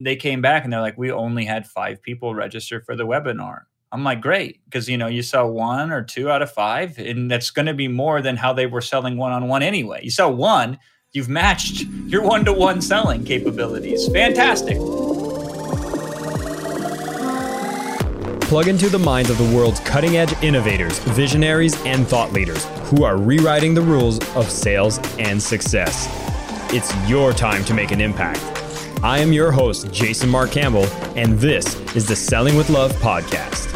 they came back and they're like, we only had five people register for the webinar. I'm like, great, because you know you sell one or two out of five, and that's going to be more than how they were selling one on one anyway. You sell one, you've matched your one to one selling capabilities. Fantastic. Plug into the minds of the world's cutting edge innovators, visionaries, and thought leaders who are rewriting the rules of sales and success. It's your time to make an impact. I am your host, Jason Mark Campbell, and this is the Selling with Love podcast.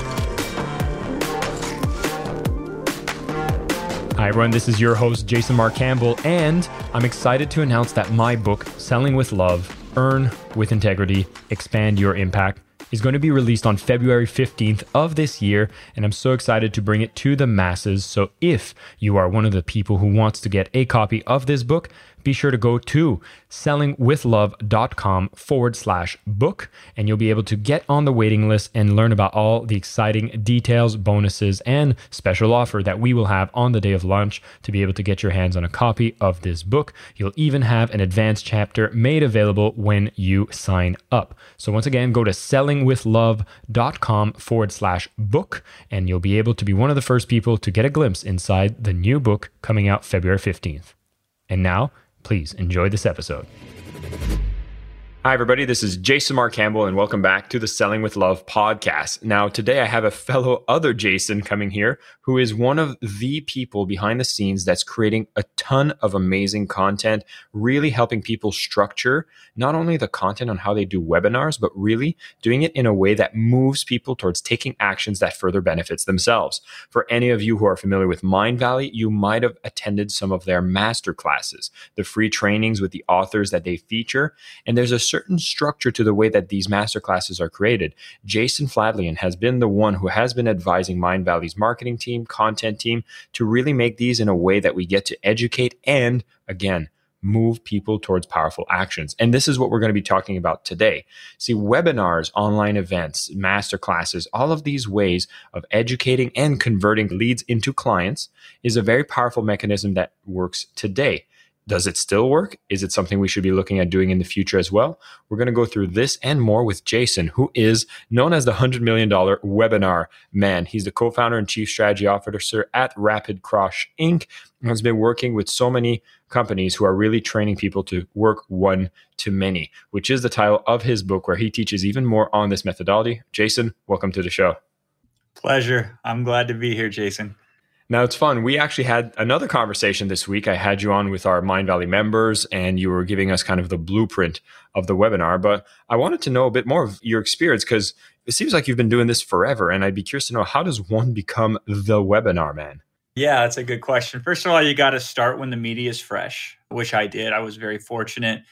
Hi, everyone. This is your host, Jason Mark Campbell, and I'm excited to announce that my book, Selling with Love Earn with Integrity, Expand Your Impact, is going to be released on February 15th of this year, and I'm so excited to bring it to the masses. So, if you are one of the people who wants to get a copy of this book, be sure to go to sellingwithlove.com forward slash book, and you'll be able to get on the waiting list and learn about all the exciting details, bonuses, and special offer that we will have on the day of launch to be able to get your hands on a copy of this book. You'll even have an advanced chapter made available when you sign up. So, once again, go to sellingwithlove.com forward slash book, and you'll be able to be one of the first people to get a glimpse inside the new book coming out February 15th. And now, Please enjoy this episode. Hi, everybody. This is Jason Mark Campbell, and welcome back to the Selling with Love podcast. Now, today I have a fellow other Jason coming here who is one of the people behind the scenes that's creating a ton of amazing content, really helping people structure not only the content on how they do webinars, but really doing it in a way that moves people towards taking actions that further benefits themselves. For any of you who are familiar with Mindvalley, you might have attended some of their master classes, the free trainings with the authors that they feature, and there's a certain structure to the way that these masterclasses are created. Jason Fladlien has been the one who has been advising Mindvalley's marketing team, content team to really make these in a way that we get to educate and, again, move people towards powerful actions. And this is what we're going to be talking about today. See, webinars, online events, masterclasses, all of these ways of educating and converting leads into clients is a very powerful mechanism that works today. Does it still work? Is it something we should be looking at doing in the future as well? We're going to go through this and more with Jason, who is known as the $100 million webinar man. He's the co founder and chief strategy officer at Rapid Crush Inc. and has been working with so many companies who are really training people to work one to many, which is the title of his book, where he teaches even more on this methodology. Jason, welcome to the show. Pleasure. I'm glad to be here, Jason. Now it's fun. We actually had another conversation this week. I had you on with our Mindvalley members, and you were giving us kind of the blueprint of the webinar. But I wanted to know a bit more of your experience because it seems like you've been doing this forever. And I'd be curious to know how does one become the webinar man? Yeah, that's a good question. First of all, you got to start when the media is fresh, which I did. I was very fortunate.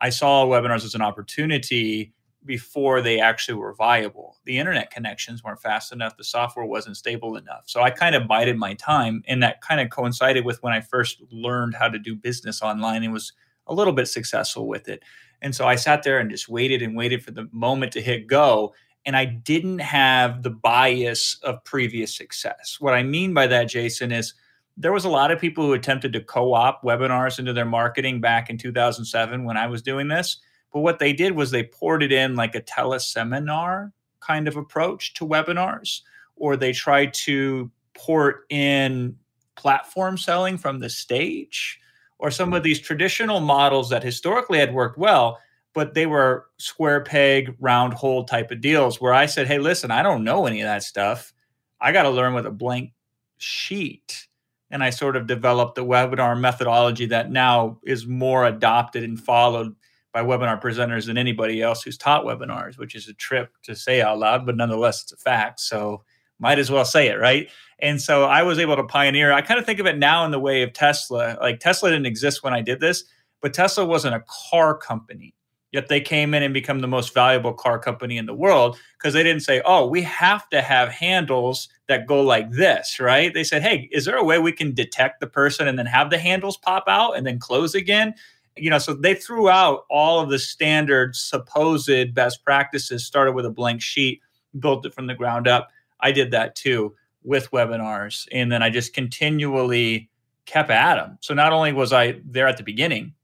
I saw webinars as an opportunity before they actually were viable. The internet connections weren't fast enough, the software wasn't stable enough. So I kind of bided my time, and that kind of coincided with when I first learned how to do business online and was a little bit successful with it. And so I sat there and just waited and waited for the moment to hit go. And I didn't have the bias of previous success. What I mean by that, Jason, is there was a lot of people who attempted to co opt webinars into their marketing back in 2007 when I was doing this but what they did was they poured it in like a teleseminar kind of approach to webinars, or they tried to port in platform selling from the stage, or some of these traditional models that historically had worked well, but they were square peg, round hole type of deals where I said, hey, listen, I don't know any of that stuff. I got to learn with a blank sheet. And I sort of developed the webinar methodology that now is more adopted and followed by webinar presenters than anybody else who's taught webinars, which is a trip to say out loud, but nonetheless, it's a fact. So might as well say it, right? And so I was able to pioneer. I kind of think of it now in the way of Tesla. Like Tesla didn't exist when I did this, but Tesla wasn't a car company. Yet they came in and become the most valuable car company in the world because they didn't say, oh, we have to have handles that go like this, right? They said, hey, is there a way we can detect the person and then have the handles pop out and then close again? You know, so they threw out all of the standard supposed best practices, started with a blank sheet, built it from the ground up. I did that too with webinars. And then I just continually kept at them. So not only was I there at the beginning,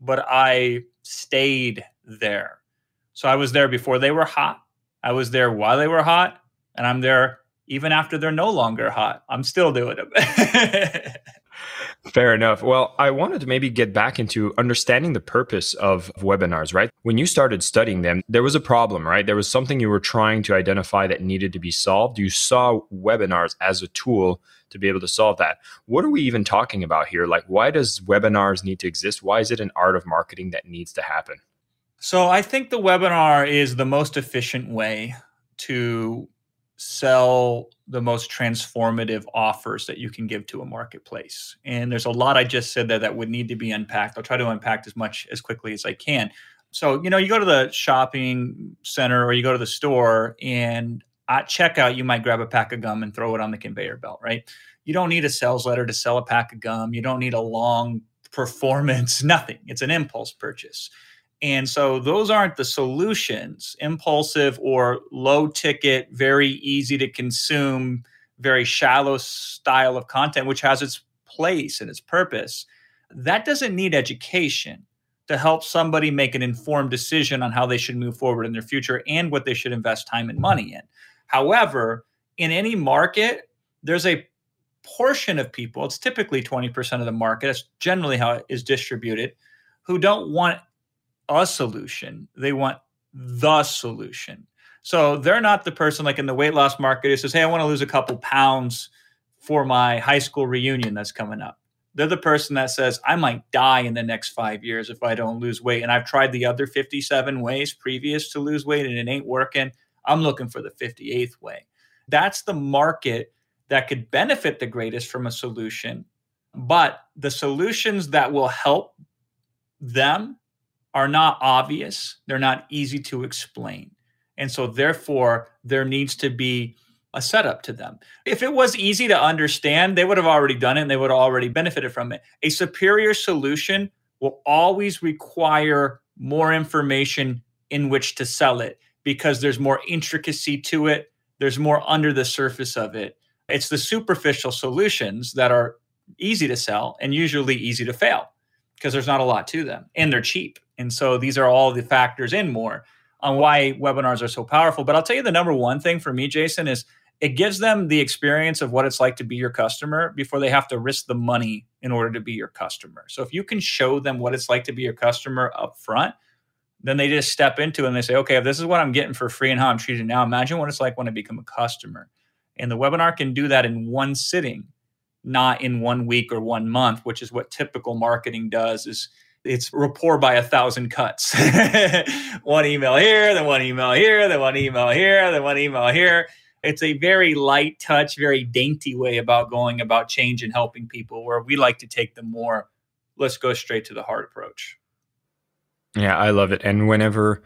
but I stayed there. So I was there before they were hot. I was there while they were hot, and I'm there even after they're no longer hot. I'm still doing it. Fair enough. Well, I wanted to maybe get back into understanding the purpose of webinars, right? When you started studying them, there was a problem, right? There was something you were trying to identify that needed to be solved. You saw webinars as a tool to be able to solve that. What are we even talking about here? Like, why does webinars need to exist? Why is it an art of marketing that needs to happen? So, I think the webinar is the most efficient way to sell the most transformative offers that you can give to a marketplace. And there's a lot I just said that that would need to be unpacked. I'll try to unpack as much as quickly as I can. So, you know, you go to the shopping center or you go to the store and at checkout, you might grab a pack of gum and throw it on the conveyor belt, right? You don't need a sales letter to sell a pack of gum. You don't need a long performance, nothing. It's an impulse purchase. And so those aren't the solutions, impulsive or low ticket, very easy to consume, very shallow style of content, which has its place and its purpose. That doesn't need education to help somebody make an informed decision on how they should move forward in their future and what they should invest time and money in. However, in any market, there's a portion of people, it's typically 20% of the market, that's generally how it is distributed, who don't want a solution. They want the solution. So they're not the person like in the weight loss market who says, Hey, I want to lose a couple pounds for my high school reunion that's coming up. They're the person that says, I might die in the next five years if I don't lose weight. And I've tried the other 57 ways previous to lose weight and it ain't working. I'm looking for the 58th way. That's the market that could benefit the greatest from a solution. But the solutions that will help them are not obvious, they're not easy to explain. And so, therefore, there needs to be a setup to them. If it was easy to understand, they would have already done it and they would have already benefited from it. A superior solution will always require more information in which to sell it because there's more intricacy to it, there's more under the surface of it. It's the superficial solutions that are easy to sell and usually easy to fail because there's not a lot to them and they're cheap. And so these are all the factors in more on why webinars are so powerful. But I'll tell you the number one thing for me, Jason, is it gives them the experience of what it's like to be your customer before they have to risk the money in order to be your customer. So if you can show them what it's like to be your customer up front, then they just step into it and they say, okay, if this is what I'm getting for free and how I'm treated now, imagine what it's like when I become a customer. And the webinar can do that in one sitting, not in one week or one month, which is what typical marketing does is it's rapport by a thousand cuts. one email here, then one email here, then one email here, then one email here. It's a very light touch, very dainty way about going about change and helping people, where we like to take the more let's go straight to the heart approach. Yeah, I love it. And whenever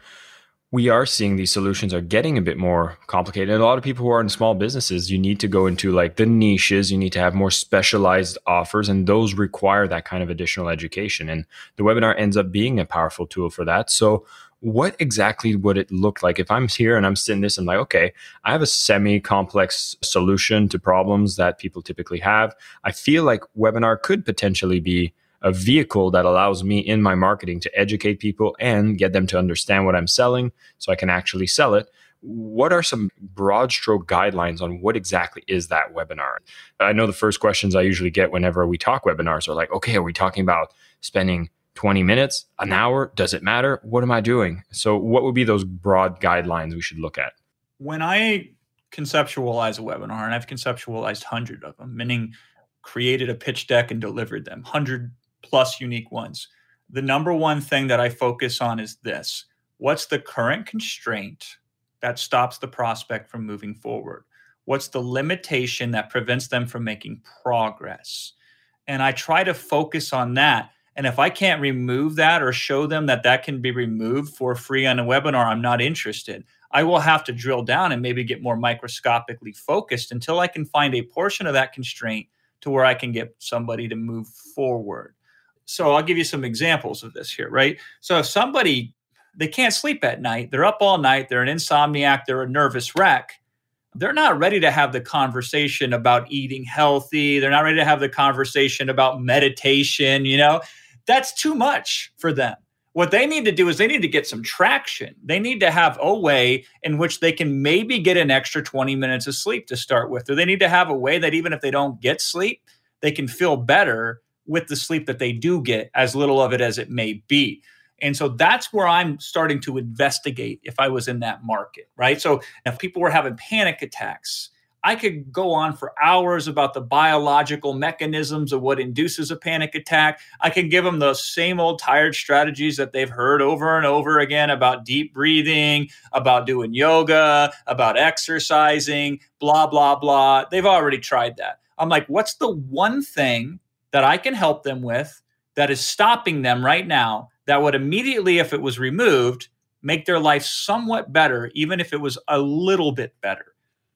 we are seeing these solutions are getting a bit more complicated. And a lot of people who are in small businesses, you need to go into like the niches, you need to have more specialized offers, and those require that kind of additional education. And the webinar ends up being a powerful tool for that. So, what exactly would it look like if I'm here and I'm sitting this and like, okay, I have a semi complex solution to problems that people typically have. I feel like webinar could potentially be a vehicle that allows me in my marketing to educate people and get them to understand what I'm selling so I can actually sell it. What are some broad stroke guidelines on what exactly is that webinar? I know the first questions I usually get whenever we talk webinars are like, okay, are we talking about spending 20 minutes, an hour? Does it matter? What am I doing? So, what would be those broad guidelines we should look at? When I conceptualize a webinar, and I've conceptualized hundred of them, meaning created a pitch deck and delivered them, hundred plus unique ones. The number one thing that I focus on is this what's the current constraint that stops the prospect from moving forward? What's the limitation that prevents them from making progress? And I try to focus on that. And if I can't remove that or show them that that can be removed for free on a webinar, I'm not interested. I will have to drill down and maybe get more microscopically focused until I can find a portion of that constraint to where I can get somebody to move forward so I'll give you some examples of this here, right? So if somebody they can't sleep at night, they're up all night, they're an insomniac, they're a nervous wreck. They're not ready to have the conversation about eating healthy. They're not ready to have the conversation about meditation, you know? That's too much for them. What they need to do is they need to get some traction. They need to have a way in which they can maybe get an extra 20 minutes of sleep to start with, or they need to have a way that even if they don't get sleep, they can feel better with the sleep that they do get, as little of it as it may be. And so that's where I'm starting to investigate if I was in that market, right? So if people were having panic attacks, I could go on for hours about the biological mechanisms of what induces a panic attack. I can give them the same old tired strategies that they've heard over and over again about deep breathing, about doing yoga, about exercising, blah, blah, blah. They've already tried that. I'm like, what's the one thing that I can help them with that is stopping them right now that would immediately, if it was removed, make their life somewhat better, even if it was a little bit better?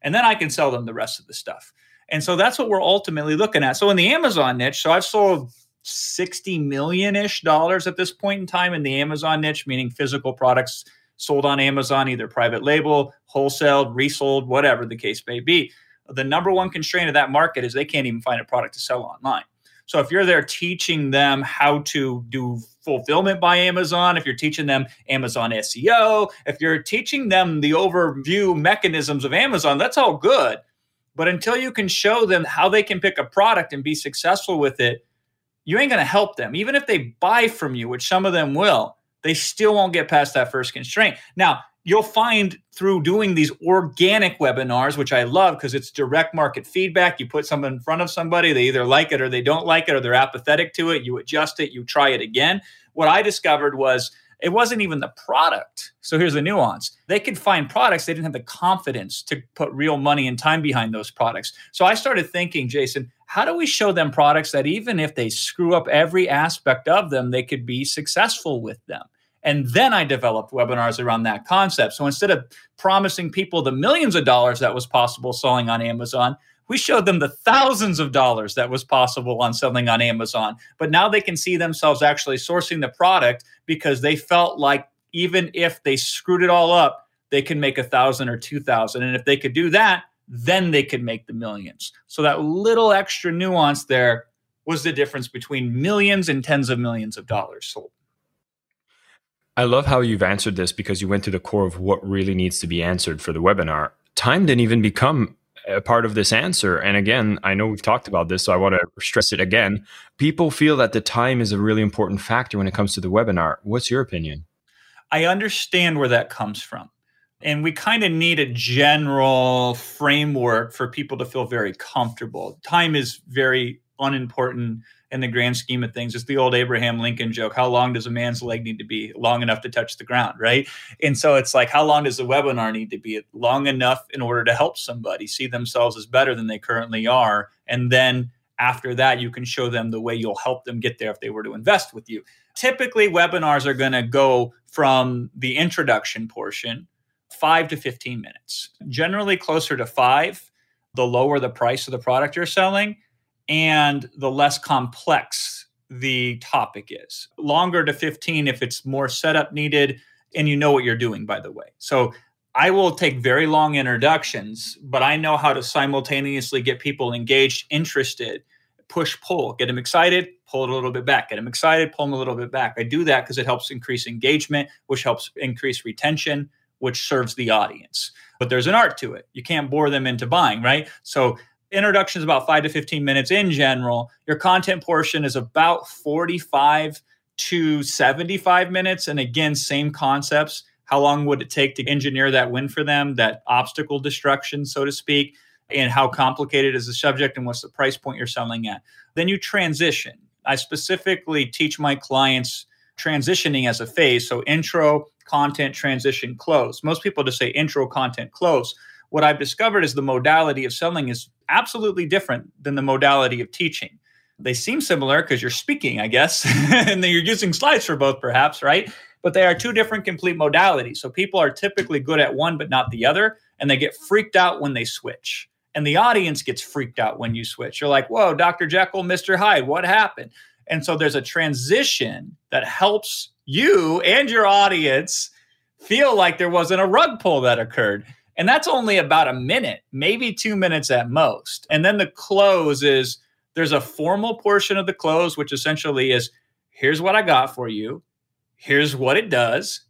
and then I can sell them the rest of the stuff. And so that's what we're ultimately looking at. So in the Amazon niche, so I've sold 60 million ish dollars at this point in time in the Amazon niche, meaning physical products sold on Amazon, either private label, wholesale, resold, whatever the case may be. The number one constraint of that market is they can't even find a product to sell online. So if you're there teaching them how to do fulfillment by Amazon, if you're teaching them Amazon SEO, if you're teaching them the overview mechanisms of Amazon, that's all good. But until you can show them how they can pick a product and be successful with it, you ain't going to help them. Even if they buy from you, which some of them will, they still won't get past that first constraint. Now, you'll find through doing these organic webinars, which I love because it's direct market feedback. You put something in front of somebody, they either like it or they don't like it, or they're apathetic to it. You adjust it, you try it again. What I discovered was it wasn't even the product. So here's the nuance. They could find products, they didn't have the confidence to put real money and time behind those products. So I started thinking, Jason, how do we show them products that even if they screw up every aspect of them, they could be successful with them? And then I developed webinars around that concept. So instead of promising people the millions of dollars that was possible selling on Amazon, we showed them the thousands of dollars that was possible on selling on Amazon. But now they can see themselves actually sourcing the product because they felt like even if they screwed it all up, they can make a thousand or two thousand. And if they could do that, then they could make the millions. So that little extra nuance there was the difference between millions and tens of millions of dollars sold. I love how you've answered this because you went to the core of what really needs to be answered for the webinar. Time didn't even become a part of this answer. And again, I know we've talked about this, so I want to stress it again. People feel that the time is a really important factor when it comes to the webinar. What's your opinion? I understand where that comes from. And we kind of need a general framework for people to feel very comfortable. Time is very unimportant in the grand scheme of things. It's the old Abraham Lincoln joke. How long does a man's leg need to be? Long enough to touch the ground, right? And so it's like, how long does the webinar need to be? Long enough in order to help somebody see themselves as better than they currently are. And then after that, you can show them the way you'll help them get there if they were to invest with you. Typically, webinars are going to go from the introduction portion, five to 15 minutes, generally closer to five. The lower the price of the product you're selling, and the less complex the topic is. Longer to 15 if it's more setup needed and you know what you're doing, by the way. So I will take very long introductions, but I know how to simultaneously get people engaged, interested, push, pull, get them excited, pull it a little bit back, get them excited, pull them a little bit back. I do that because it helps increase engagement, which helps increase retention, which serves the audience. But there's an art to it. You can't bore them into buying, right? So introduction is about five to 15 minutes in general. Your content portion is about 45 to 75 minutes. And again, same concepts. How long would it take to engineer that win for them, that obstacle destruction, so to speak? And how complicated is the subject and what's the price point you're selling at? Then you transition. I specifically teach my clients transitioning as a phase. So intro, content, transition, close. Most people just say intro, content, close what I've discovered is the modality of selling is absolutely different than the modality of teaching. They seem similar because you're speaking, I guess, and then you're using slides for both, perhaps, right? But they are two different complete modalities. So people are typically good at one, but not the other, and they get freaked out when they switch. And the audience gets freaked out when you switch. You're like, whoa, Dr. Jekyll, Mr. Hyde, what happened? And so there's a transition that helps you and your audience feel like there wasn't a rug pull that occurred. And that's only about a minute, maybe two minutes at most. And then the close is there's a formal portion of the close, which essentially is here's what I got for you. here's what it does.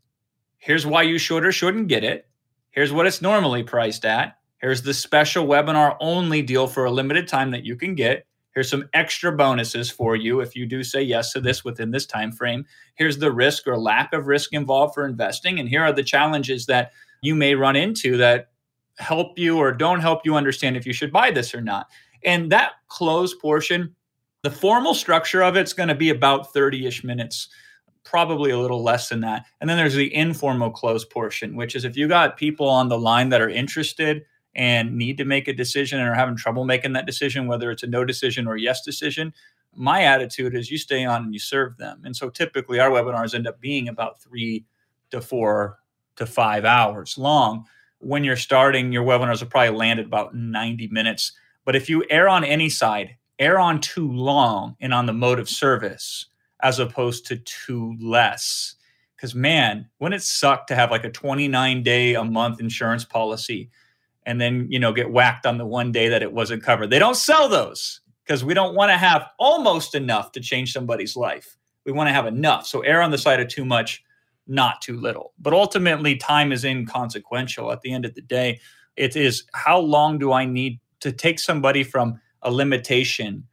Here's why you should or shouldn't get it. Here's what it's normally priced at. Here's the special webinar only deal for a limited time that you can get. Here's some extra bonuses for you if you do say yes to this within this time frame. Here's the risk or lack of risk involved for investing and here are the challenges that you may run into that help you or don't help you understand if you should buy this or not. And that close portion, the formal structure of it's going to be about 30ish minutes probably a little less than that. And then there's the informal close portion, which is if you got people on the line that are interested and need to make a decision and are having trouble making that decision, whether it's a no decision or yes decision, my attitude is you stay on and you serve them. And so typically our webinars end up being about three to four to five hours long. When you're starting, your webinars will probably land at about 90 minutes. But if you err on any side, err on too long and on the mode of service, as opposed to too less. Because man, when it suck to have like a 29 day a month insurance policy and then, you know, get whacked on the one day that it wasn't covered. They don't sell those because we don't want to have almost enough to change somebody's life. We want to have enough. So err on the side of too much, not too little. But ultimately, time is inconsequential. At the end of the day, it is how long do I need to take somebody from a limitation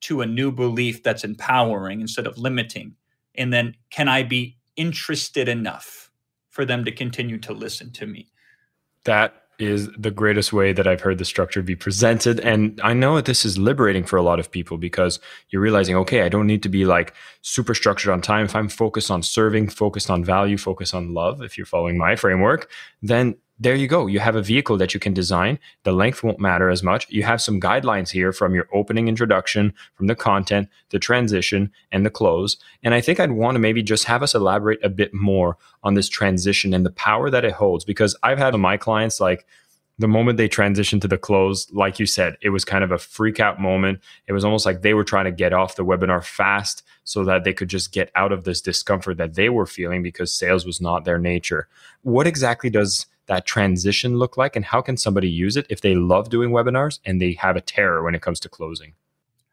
to a new belief that's empowering instead of limiting? And then can I be interested enough for them to continue to listen to me? That is the greatest way that I've heard the structure be presented. And I know this is liberating for a lot of people because you're realizing, okay, I don't need to be like super structured on time. If I'm focused on serving, focused on value, focused on love, if you're following my framework, then there you go. You have a vehicle that you can design. The length won't matter as much. You have some guidelines here from your opening introduction, from the content, the transition, and the close. And I think I'd want to maybe just have us elaborate a bit more on this transition and the power that it holds because I've had my clients like, the moment they transitioned to the close, like you said, it was kind of a freak out moment. It was almost like they were trying to get off the webinar fast so that they could just get out of this discomfort that they were feeling because sales was not their nature. What exactly does that transition look like and how can somebody use it if they love doing webinars and they have a terror when it comes to closing?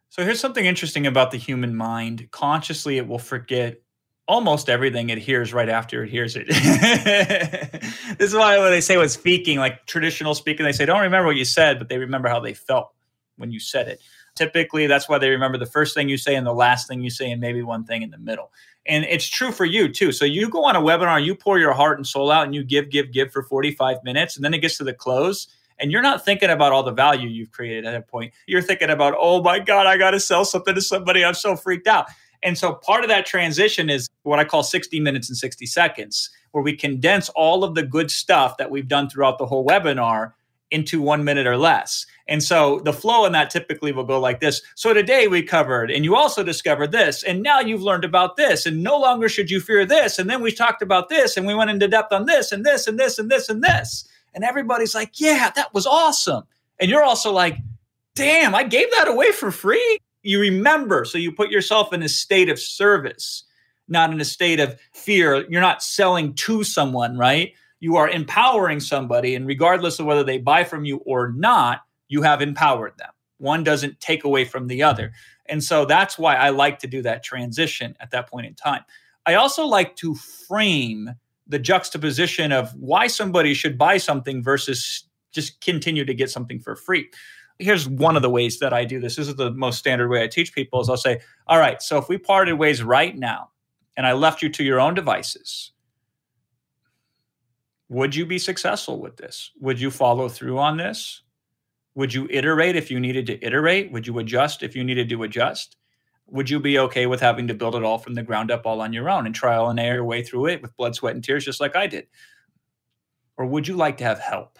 So here's something interesting about the human mind. Consciously, it will forget almost everything it hears right after it hears it. this is why when they say what's speaking, like traditional speaking, they say, don't remember what you said, but they remember how they felt when you said it. Typically, that's why they remember the first thing you say and the last thing you say, and maybe one thing in the middle. And it's true for you too. So you go on a webinar, you pour your heart and soul out, and you give, give, give for 45 minutes, and then it gets to the close. And you're not thinking about all the value you've created at that point. You're thinking about, oh my God, I got to sell something to somebody. I'm so freaked out. And so part of that transition is what I call 60 minutes and 60 seconds, where we condense all of the good stuff that we've done throughout the whole webinar into one minute or less. And so the flow in that typically will go like this. So today we covered, and you also discovered this, and now you've learned about this, and no longer should you fear this. And then we talked about this, and we went into depth on this, and this, and this, and this, and this. And everybody's like, yeah, that was awesome. And you're also like, damn, I gave that away for free. You remember, so you put yourself in a state of service, not in a state of fear. You're not selling to someone, right? You are empowering somebody, and regardless of whether they buy from you or not, you have empowered them. One doesn't take away from the other. And so that's why I like to do that transition at that point in time. I also like to frame the juxtaposition of why somebody should buy something versus just continue to get something for free. Here's one of the ways that I do this. This is the most standard way I teach people is I'll say, "All right, so if we parted ways right now and I left you to your own devices, would you be successful with this? Would you follow through on this? Would you iterate if you needed to iterate? Would you adjust if you needed to adjust? Would you be okay with having to build it all from the ground up all on your own and trial and error your way through it with blood, sweat, and tears, just like I did? Or would you like to have help?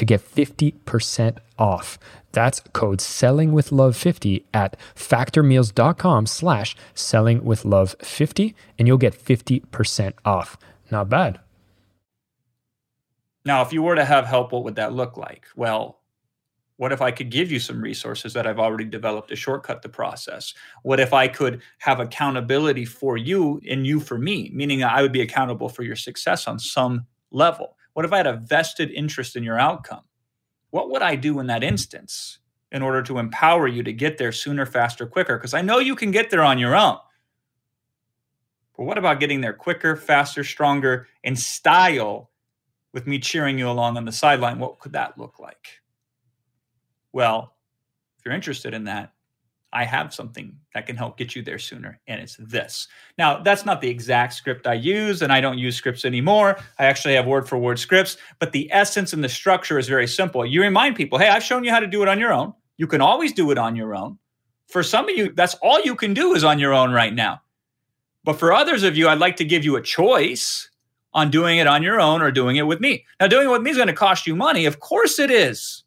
to get 50% off. That's code sellingwithlove50 at factormeals.com slash sellingwithlove50 and you'll get 50% off. Not bad. Now, if you were to have help, what would that look like? Well, what if I could give you some resources that I've already developed to shortcut the process? What if I could have accountability for you and you for me, meaning I would be accountable for your success on some level? What if I had a vested interest in your outcome? What would I do in that instance in order to empower you to get there sooner, faster, quicker? Because I know you can get there on your own. But what about getting there quicker, faster, stronger, in style with me cheering you along on the sideline? What could that look like? Well, if you're interested in that, I have something that can help get you there sooner, and it's this. Now, that's not the exact script I use, and I don't use scripts anymore. I actually have word for word scripts, but the essence and the structure is very simple. You remind people, hey, I've shown you how to do it on your own. You can always do it on your own. For some of you, that's all you can do is on your own right now. But for others of you, I'd like to give you a choice on doing it on your own or doing it with me. Now, doing it with me is going to cost you money. Of course it is.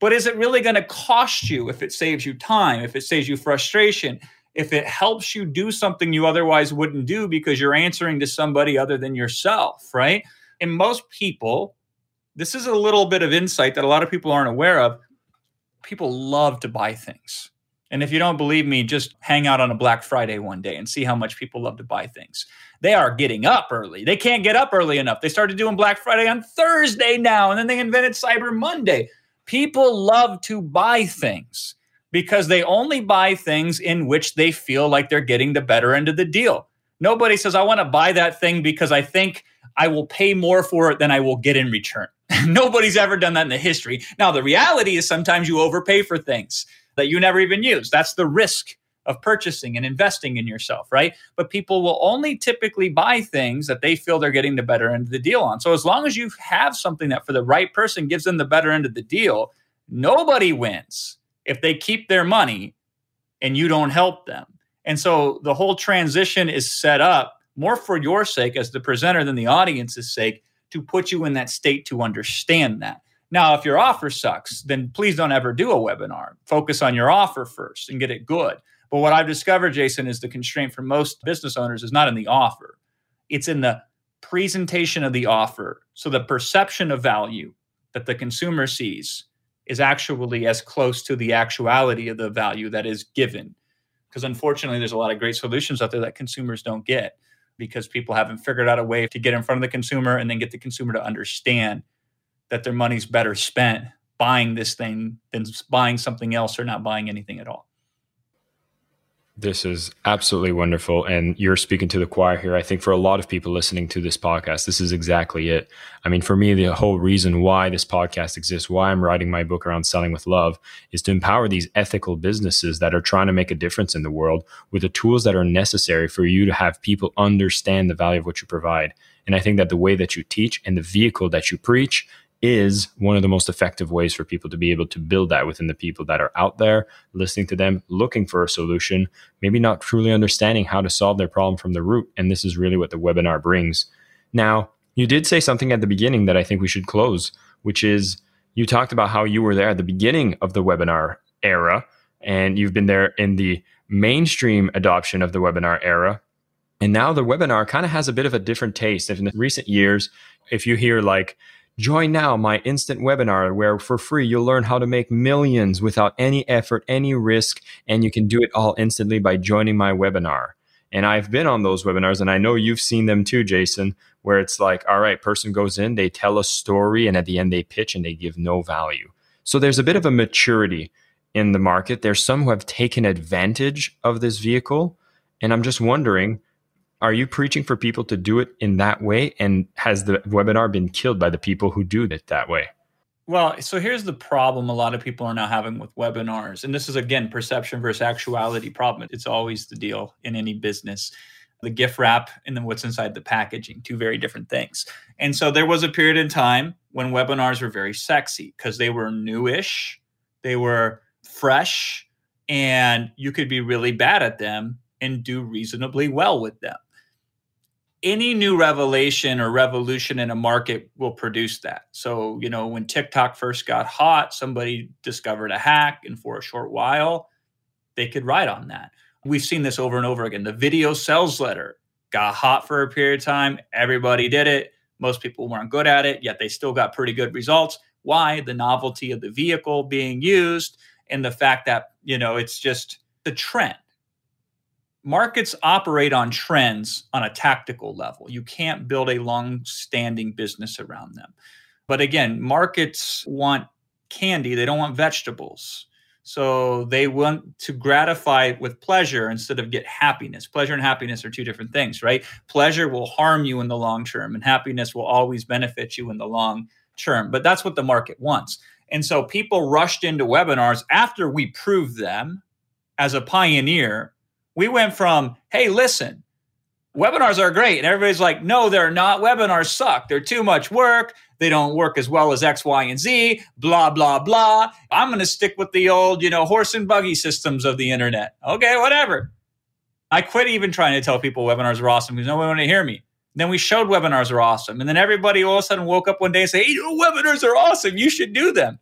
But is it really going to cost you if it saves you time, if it saves you frustration, if it helps you do something you otherwise wouldn't do because you're answering to somebody other than yourself, right? And most people, this is a little bit of insight that a lot of people aren't aware of. People love to buy things. And if you don't believe me, just hang out on a Black Friday one day and see how much people love to buy things. They are getting up early. They can't get up early enough. They started doing Black Friday on Thursday now, and then they invented Cyber Monday. People love to buy things because they only buy things in which they feel like they're getting the better end of the deal. Nobody says, I want to buy that thing because I think I will pay more for it than I will get in return. Nobody's ever done that in the history. Now, the reality is sometimes you overpay for things that you never even use. That's the risk of purchasing and investing in yourself, right? But people will only typically buy things that they feel they're getting the better end of the deal on. So as long as you have something that for the right person gives them the better end of the deal, nobody wins if they keep their money and you don't help them. And so the whole transition is set up more for your sake as the presenter than the audience's sake to put you in that state to understand that. Now, if your offer sucks, then please don't ever do a webinar. Focus on your offer first and get it good. But what I've discovered, Jason, is the constraint for most business owners is not in the offer, it's in the presentation of the offer. So the perception of value that the consumer sees is actually as close to the actuality of the value that is given. Because unfortunately, there's a lot of great solutions out there that consumers don't get because people haven't figured out a way to get in front of the consumer and then get the consumer to understand that their money's better spent buying this thing than buying something else or not buying anything at all. This is absolutely wonderful. And you're speaking to the choir here. I think for a lot of people listening to this podcast, this is exactly it. I mean, for me, the whole reason why this podcast exists, why I'm writing my book around selling with love, is to empower these ethical businesses that are trying to make a difference in the world with the tools that are necessary for you to have people understand the value of what you provide. And I think that the way that you teach and the vehicle that you preach is one of the most effective ways for people to be able to build that within the people that are out there, listening to them, looking for a solution, maybe not truly understanding how to solve their problem from the root. And this is really what the webinar brings. Now, you did say something at the beginning that I think we should close, which is you talked about how you were there at the beginning of the webinar era, and you've been there in the mainstream adoption of the webinar era. And now the webinar kind of has a bit of a different taste. In the recent years, if you hear like Join now my instant webinar where for free you'll learn how to make millions without any effort, any risk, and you can do it all instantly by joining my webinar. And I've been on those webinars and I know you've seen them too, Jason, where it's like, all right, person goes in, they tell a story, and at the end they pitch and they give no value. So there's a bit of a maturity in the market. There's some who have taken advantage of this vehicle. And I'm just wondering, are you preaching for people to do it in that way? And has the webinar been killed by the people who do it that way? Well, so here's the problem a lot of people are now having with webinars. And this is, again, perception versus actuality problem. It's always the deal in any business the gift wrap and then what's inside the packaging, two very different things. And so there was a period in time when webinars were very sexy because they were newish, they were fresh, and you could be really bad at them and do reasonably well with them any new revelation or revolution in a market will produce that. So, you know, when TikTok first got hot, somebody discovered a hack, and for a short while, they could ride on that. We've seen this over and over again. The video sales letter got hot for a period of time. Everybody did it. Most people weren't good at it, yet they still got pretty good results. Why? The novelty of the vehicle being used and the fact that, you know, it's just the trend markets operate on trends on a tactical level. You can't build a long standing business around them. But again, markets want candy, they don't want vegetables. So they want to gratify with pleasure instead of get happiness. Pleasure and happiness are two different things, right? Pleasure will harm you in the long term, and happiness will always benefit you in the long term. But that's what the market wants. And so people rushed into webinars after we proved them as a pioneer we went from, hey, listen, webinars are great. And everybody's like, no, they're not. Webinars suck. They're too much work. They don't work as well as X, Y, and Z, blah, blah, blah. I'm going to stick with the old, you know, horse and buggy systems of the internet. Okay, whatever. I quit even trying to tell people webinars are awesome because nobody wanted to hear me. Then we showed webinars are awesome. And then everybody all of a sudden woke up one day and say, hey, webinars are awesome. You should do them.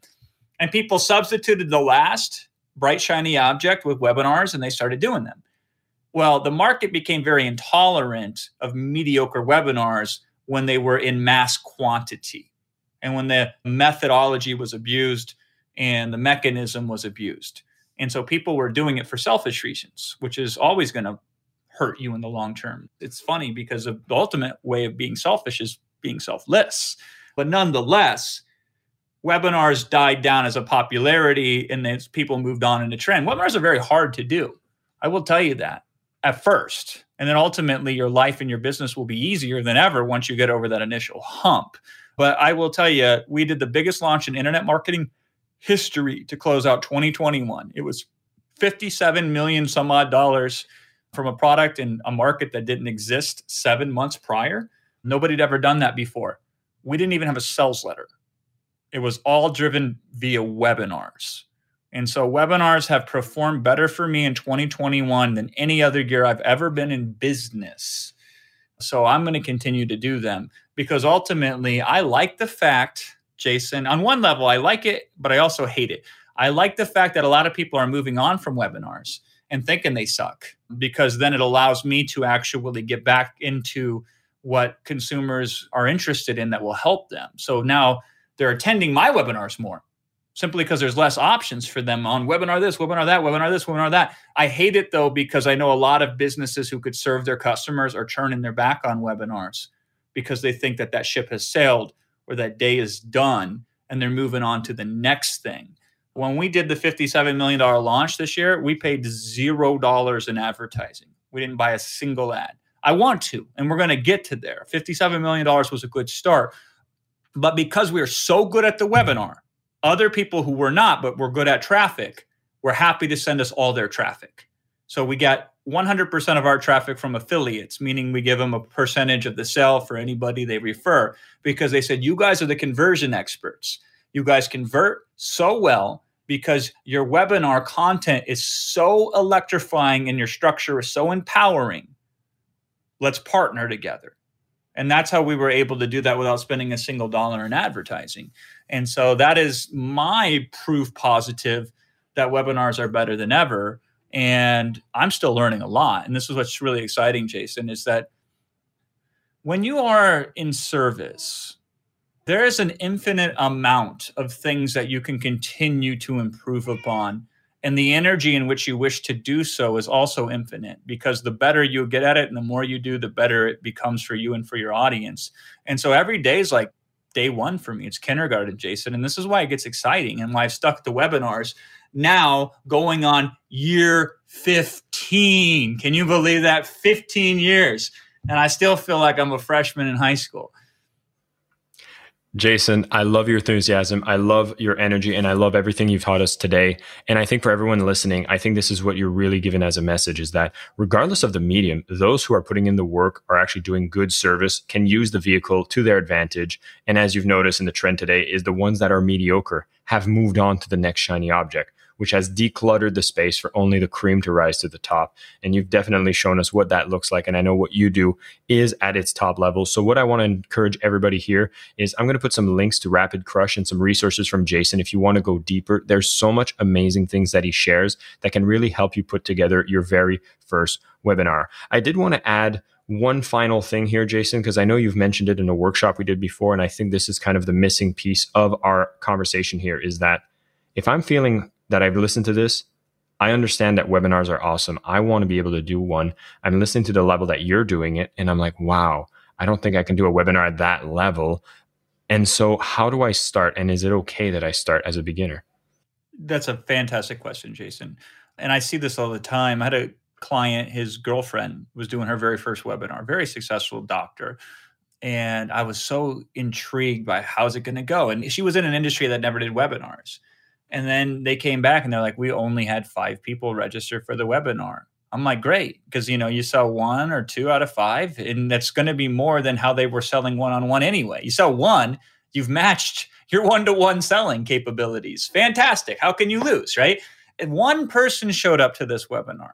And people substituted the last bright, shiny object with webinars and they started doing them. Well, the market became very intolerant of mediocre webinars when they were in mass quantity and when the methodology was abused and the mechanism was abused. And so people were doing it for selfish reasons, which is always going to hurt you in the long term. It's funny because the ultimate way of being selfish is being selfless. But nonetheless, webinars died down as a popularity and then people moved on in a trend. Webinars are very hard to do. I will tell you that at first. And then ultimately, your life and your business will be easier than ever once you get over that initial hump. But I will tell you, we did the biggest launch in internet marketing history to close out 2021. It was 57 million some odd dollars from a product in a market that didn't exist seven months prior. Nobody had ever done that before. We didn't even have a sales letter. It was all driven via webinars. And so webinars have performed better for me in 2021 than any other year I've ever been in business. So I'm going to continue to do them because ultimately I like the fact, Jason, on one level, I like it, but I also hate it. I like the fact that a lot of people are moving on from webinars and thinking they suck because then it allows me to actually get back into what consumers are interested in that will help them. So now they're attending my webinars more simply because there's less options for them on webinar this, webinar that, webinar this, webinar that. I hate it though because I know a lot of businesses who could serve their customers are turning their back on webinars because they think that that ship has sailed or that day is done and they're moving on to the next thing. When we did the $57 million launch this year, we paid $0 in advertising. We didn't buy a single ad. I want to, and we're going to get to there. $57 million was a good start. But because we are so good at the webinar, other people who were not, but were good at traffic, were happy to send us all their traffic. So we got 100% of our traffic from affiliates, meaning we give them a percentage of the sale for anybody they refer because they said, You guys are the conversion experts. You guys convert so well because your webinar content is so electrifying and your structure is so empowering. Let's partner together. And that's how we were able to do that without spending a single dollar in advertising. And so that is my proof positive that webinars are better than ever. And I'm still learning a lot. And this is what's really exciting, Jason, is that when you are in service, there is an infinite amount of things that you can continue to improve upon. And the energy in which you wish to do so is also infinite because the better you get at it and the more you do, the better it becomes for you and for your audience. And so every day is like day one for me. It's kindergarten, Jason. And this is why it gets exciting and why I've stuck to webinars now going on year 15. Can you believe that? 15 years. And I still feel like I'm a freshman in high school. Jason, I love your enthusiasm. I love your energy and I love everything you've taught us today. And I think for everyone listening, I think this is what you're really given as a message is that regardless of the medium, those who are putting in the work are actually doing good service, can use the vehicle to their advantage. And as you've noticed in the trend today, is the ones that are mediocre have moved on to the next shiny object which has decluttered the space for only the cream to rise to the top. And you've definitely shown us what that looks like. And I know what you do is at its top level. So, what I want to encourage everybody here is I'm going to put some links to Rapid Crush and some resources from Jason if you want to go deeper. There's so much amazing things that he shares that can really help you put together your very first webinar. I did want to add one final thing here, Jason, because I know you've mentioned it in a workshop we did before, and I think this is kind of the missing piece of our conversation here is that if I'm feeling that I've listened to this, I understand that webinars are awesome. I want to be able to do one. I'm listening to the level that you're doing it, and I'm like, wow, I don't think I can do a webinar at that level. And so, how do I start? And is it okay that I start as a beginner? That's a fantastic question, Jason. And I see this all the time. I had a client, his girlfriend was doing her very first webinar, very successful doctor. And I was so intrigued by how's it going to go. And she was in an industry that never did webinars. And then they came back and they're like, we only had five people register for the webinar. I'm like, great, because you know you sell one or two out of five, and that's going to be more than how they were selling one on one anyway. You sell one, you've matched your one to one selling capabilities. Fantastic. How can you lose, right? And one person showed up to this webinar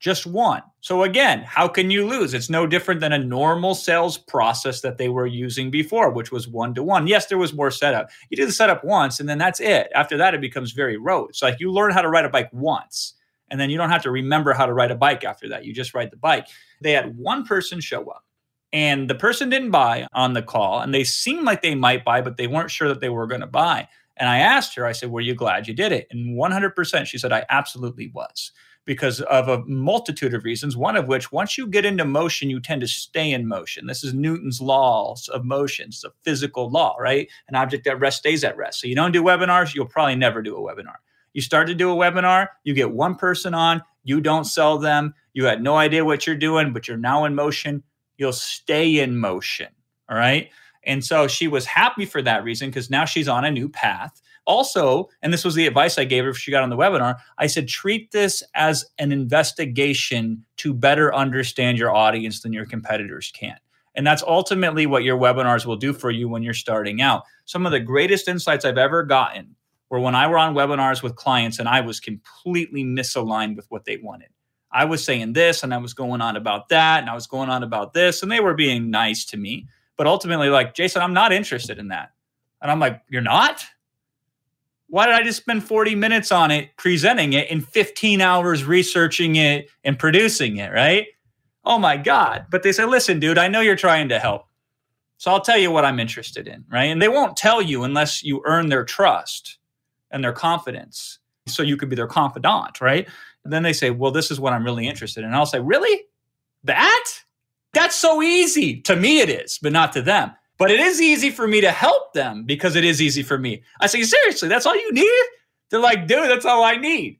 just one. So again, how can you lose? It's no different than a normal sales process that they were using before, which was one to one. Yes, there was more setup. You do the setup once and then that's it. After that, it becomes very rote. It's like you learn how to ride a bike once and then you don't have to remember how to ride a bike after that. You just ride the bike. They had one person show up and the person didn't buy on the call and they seemed like they might buy, but they weren't sure that they were going to buy. And I asked her, I said, Were you glad you did it? And 100% she said, I absolutely was because of a multitude of reasons. One of which, once you get into motion, you tend to stay in motion. This is Newton's laws of motion. It's a physical law, right? An object at rest stays at rest. So you don't do webinars, you'll probably never do a webinar. You start to do a webinar, you get one person on, you don't sell them, you had no idea what you're doing, but you're now in motion, you'll stay in motion. All right. And so she was happy for that reason because now she's on a new path also, and this was the advice I gave her if she got on the webinar, I said, treat this as an investigation to better understand your audience than your competitors can. And that's ultimately what your webinars will do for you when you're starting out. Some of the greatest insights I've ever gotten were when I were on webinars with clients and I was completely misaligned with what they wanted. I was saying this and I was going on about that and I was going on about this and they were being nice to me. But ultimately, like, Jason, I'm not interested in that. And I'm like, You're not? Why did I just spend 40 minutes on it, presenting it, and 15 hours researching it and producing it, right? Oh my God. But they say, listen, dude, I know you're trying to help. So I'll tell you what I'm interested in, right? And they won't tell you unless you earn their trust and their confidence. So you could be their confidant, right? And then they say, well, this is what I'm really interested in. And I'll say, really? That? That's so easy. To me, it is, but not to them. But it is easy for me to help them because it is easy for me. I say, seriously, that's all you need? They're like, dude, that's all I need.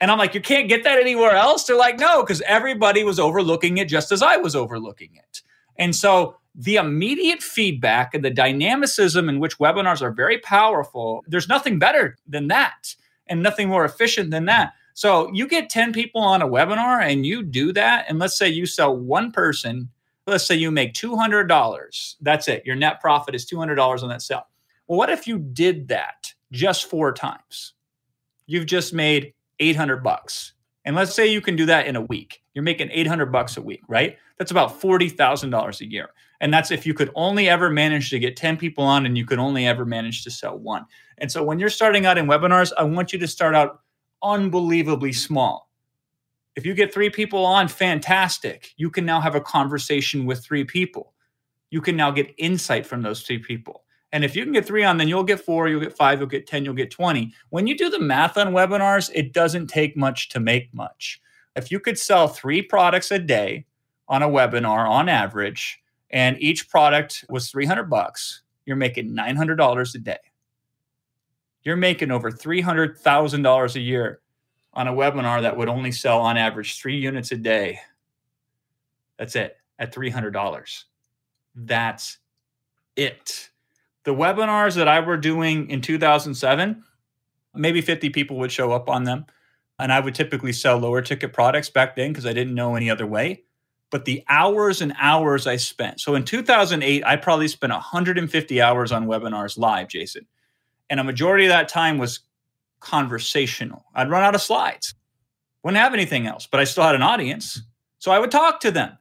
And I'm like, you can't get that anywhere else? They're like, no, because everybody was overlooking it just as I was overlooking it. And so the immediate feedback and the dynamicism in which webinars are very powerful, there's nothing better than that and nothing more efficient than that. So you get 10 people on a webinar and you do that. And let's say you sell one person let's say you make $200. That's it. Your net profit is $200 on that sale. Well, what if you did that just four times? You've just made 800 bucks. And let's say you can do that in a week. You're making 800 bucks a week, right? That's about $40,000 a year. And that's if you could only ever manage to get 10 people on and you could only ever manage to sell one. And so when you're starting out in webinars, I want you to start out unbelievably small. If you get three people on, fantastic. You can now have a conversation with three people. You can now get insight from those three people. And if you can get three on, then you'll get four, you'll get five, you'll get 10, you'll get 20. When you do the math on webinars, it doesn't take much to make much. If you could sell three products a day on a webinar on average, and each product was 300 bucks, you're making $900 a day. You're making over $300,000 a year on a webinar that would only sell on average three units a day. That's it at $300. That's it. The webinars that I were doing in 2007, maybe 50 people would show up on them. And I would typically sell lower ticket products back then because I didn't know any other way. But the hours and hours I spent. So in 2008, I probably spent 150 hours on webinars live, Jason. And a majority of that time was conversational. I'd run out of slides, wouldn't have anything else, but I still had an audience. So I would talk to them.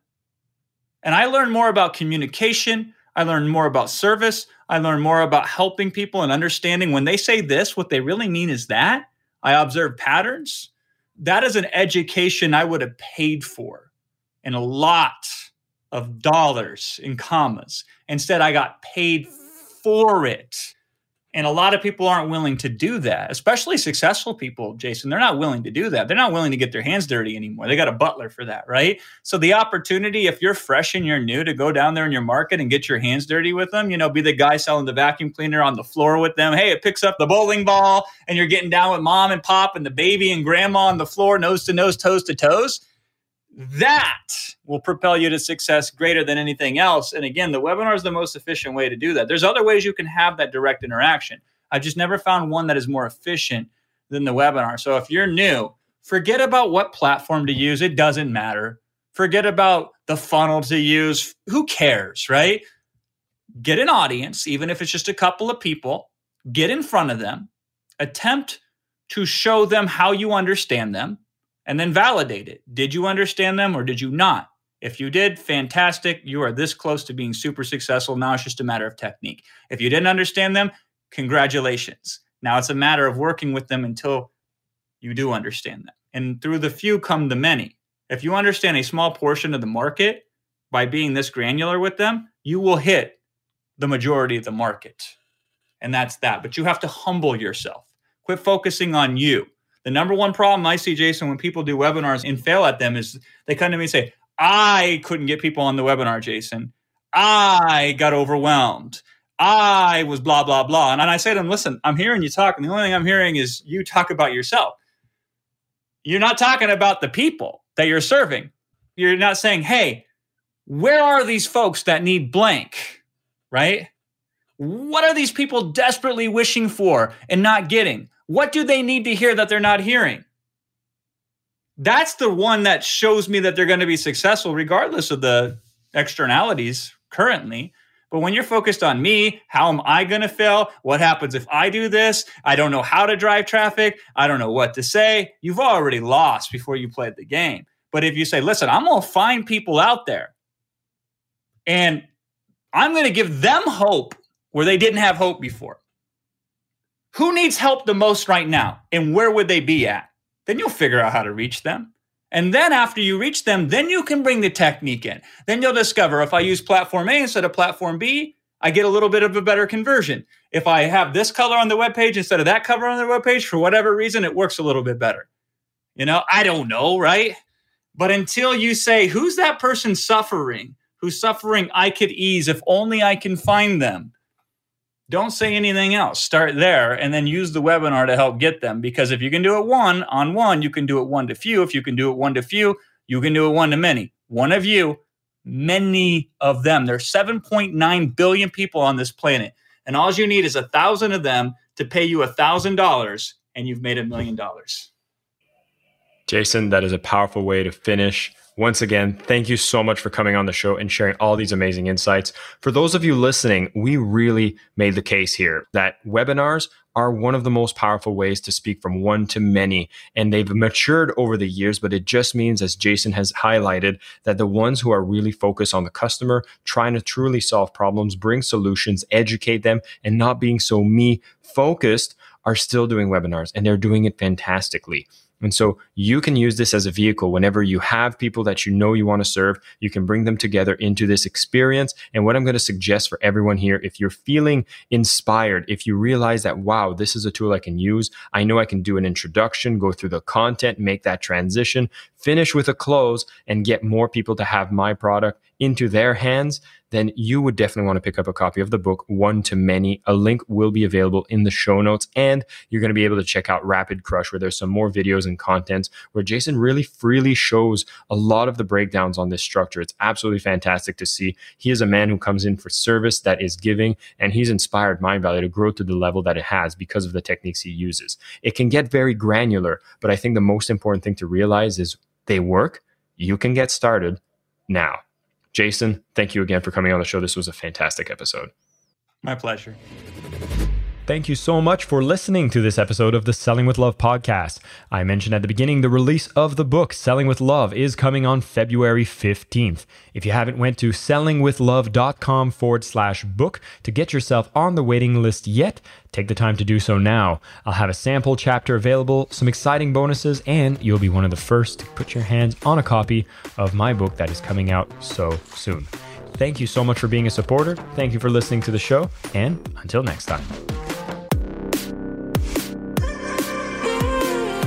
And I learned more about communication. I learned more about service. I learned more about helping people and understanding when they say this, what they really mean is that. I observed patterns. That is an education I would have paid for in a lot of dollars in commas. Instead, I got paid for it. And a lot of people aren't willing to do that, especially successful people, Jason. They're not willing to do that. They're not willing to get their hands dirty anymore. They got a butler for that, right? So the opportunity, if you're fresh and you're new, to go down there in your market and get your hands dirty with them, you know, be the guy selling the vacuum cleaner on the floor with them. Hey, it picks up the bowling ball and you're getting down with mom and pop and the baby and grandma on the floor, nose to nose, toes to toes that will propel you to success greater than anything else. And again, the webinar is the most efficient way to do that. There's other ways you can have that direct interaction. I've just never found one that is more efficient than the webinar. So if you're new, forget about what platform to use. It doesn't matter. Forget about the funnel to use. Who cares, right? Get an audience, even if it's just a couple of people, get in front of them, attempt to show them how you understand them and then validate it. Did you understand them or did you not? If you did, fantastic. You are this close to being super successful. Now it's just a matter of technique. If you didn't understand them, congratulations. Now it's a matter of working with them until you do understand them. And through the few come the many. If you understand a small portion of the market by being this granular with them, you will hit the majority of the market. And that's that. But you have to humble yourself. Quit focusing on you. The number one problem I see, Jason, when people do webinars and fail at them is they come to me and say, I couldn't get people on the webinar, Jason. I got overwhelmed. I was blah, blah, blah. And I say to them, listen, I'm hearing you talk, and the only thing I'm hearing is you talk about yourself. You're not talking about the people that you're serving. You're not saying, hey, where are these folks that need blank? Right? What are these people desperately wishing for and not getting? What do they need to hear that they're not hearing? That's the one that shows me that they're going to be successful, regardless of the externalities currently. But when you're focused on me, how am I going to fail? What happens if I do this? I don't know how to drive traffic. I don't know what to say. You've already lost before you played the game. But if you say, listen, I'm going to find people out there and I'm going to give them hope where they didn't have hope before who needs help the most right now and where would they be at? Then you'll figure out how to reach them. And then after you reach them, then you can bring the technique in. Then you'll discover if I use platform A instead of platform B, I get a little bit of a better conversion. If I have this color on the web page instead of that color on the web page, for whatever reason, it works a little bit better. You know, I don't know, right? But until you say, who's that person suffering? Who's suffering I could ease if only I can find them don't say anything else. Start there and then use the webinar to help get them. Because if you can do it one on one, you can do it one to few. If you can do it one to few, you can do it one to many. One of you, many of them. There's 7.9 billion people on this planet. And all you need is a thousand of them to pay you a thousand dollars, and you've made a million dollars. Jason, that is a powerful way to finish. Once again, thank you so much for coming on the show and sharing all these amazing insights. For those of you listening, we really made the case here that webinars are one of the most powerful ways to speak from one to many. And they've matured over the years, but it just means, as Jason has highlighted, that the ones who are really focused on the customer, trying to truly solve problems, bring solutions, educate them, and not being so me focused are still doing webinars and they're doing it fantastically. And so you can use this as a vehicle whenever you have people that you know you want to serve. You can bring them together into this experience. And what I'm going to suggest for everyone here, if you're feeling inspired, if you realize that, wow, this is a tool I can use, I know I can do an introduction, go through the content, make that transition, finish with a close and get more people to have my product into their hands, then you would definitely want to pick up a copy of the book, One to Many. A link will be available in the show notes, and you're going to be able to check out Rapid Crush, where there's some more videos and contents where Jason really freely shows a lot of the breakdowns on this structure. It's absolutely fantastic to see. He is a man who comes in for service that is giving, and he's inspired Mind Mindvalley to grow to the level that it has because of the techniques he uses. It can get very granular, but I think the most important thing to realize is they work. You can get started now. Jason, thank you again for coming on the show. This was a fantastic episode. My pleasure. Thank you so much for listening to this episode of the Selling with Love podcast. I mentioned at the beginning the release of the book Selling with Love is coming on February 15th. If you haven't went to sellingwithlove.com forward slash book to get yourself on the waiting list yet, take the time to do so now. I'll have a sample chapter available, some exciting bonuses, and you'll be one of the first to put your hands on a copy of my book that is coming out so soon. Thank you so much for being a supporter. Thank you for listening to the show, and until next time.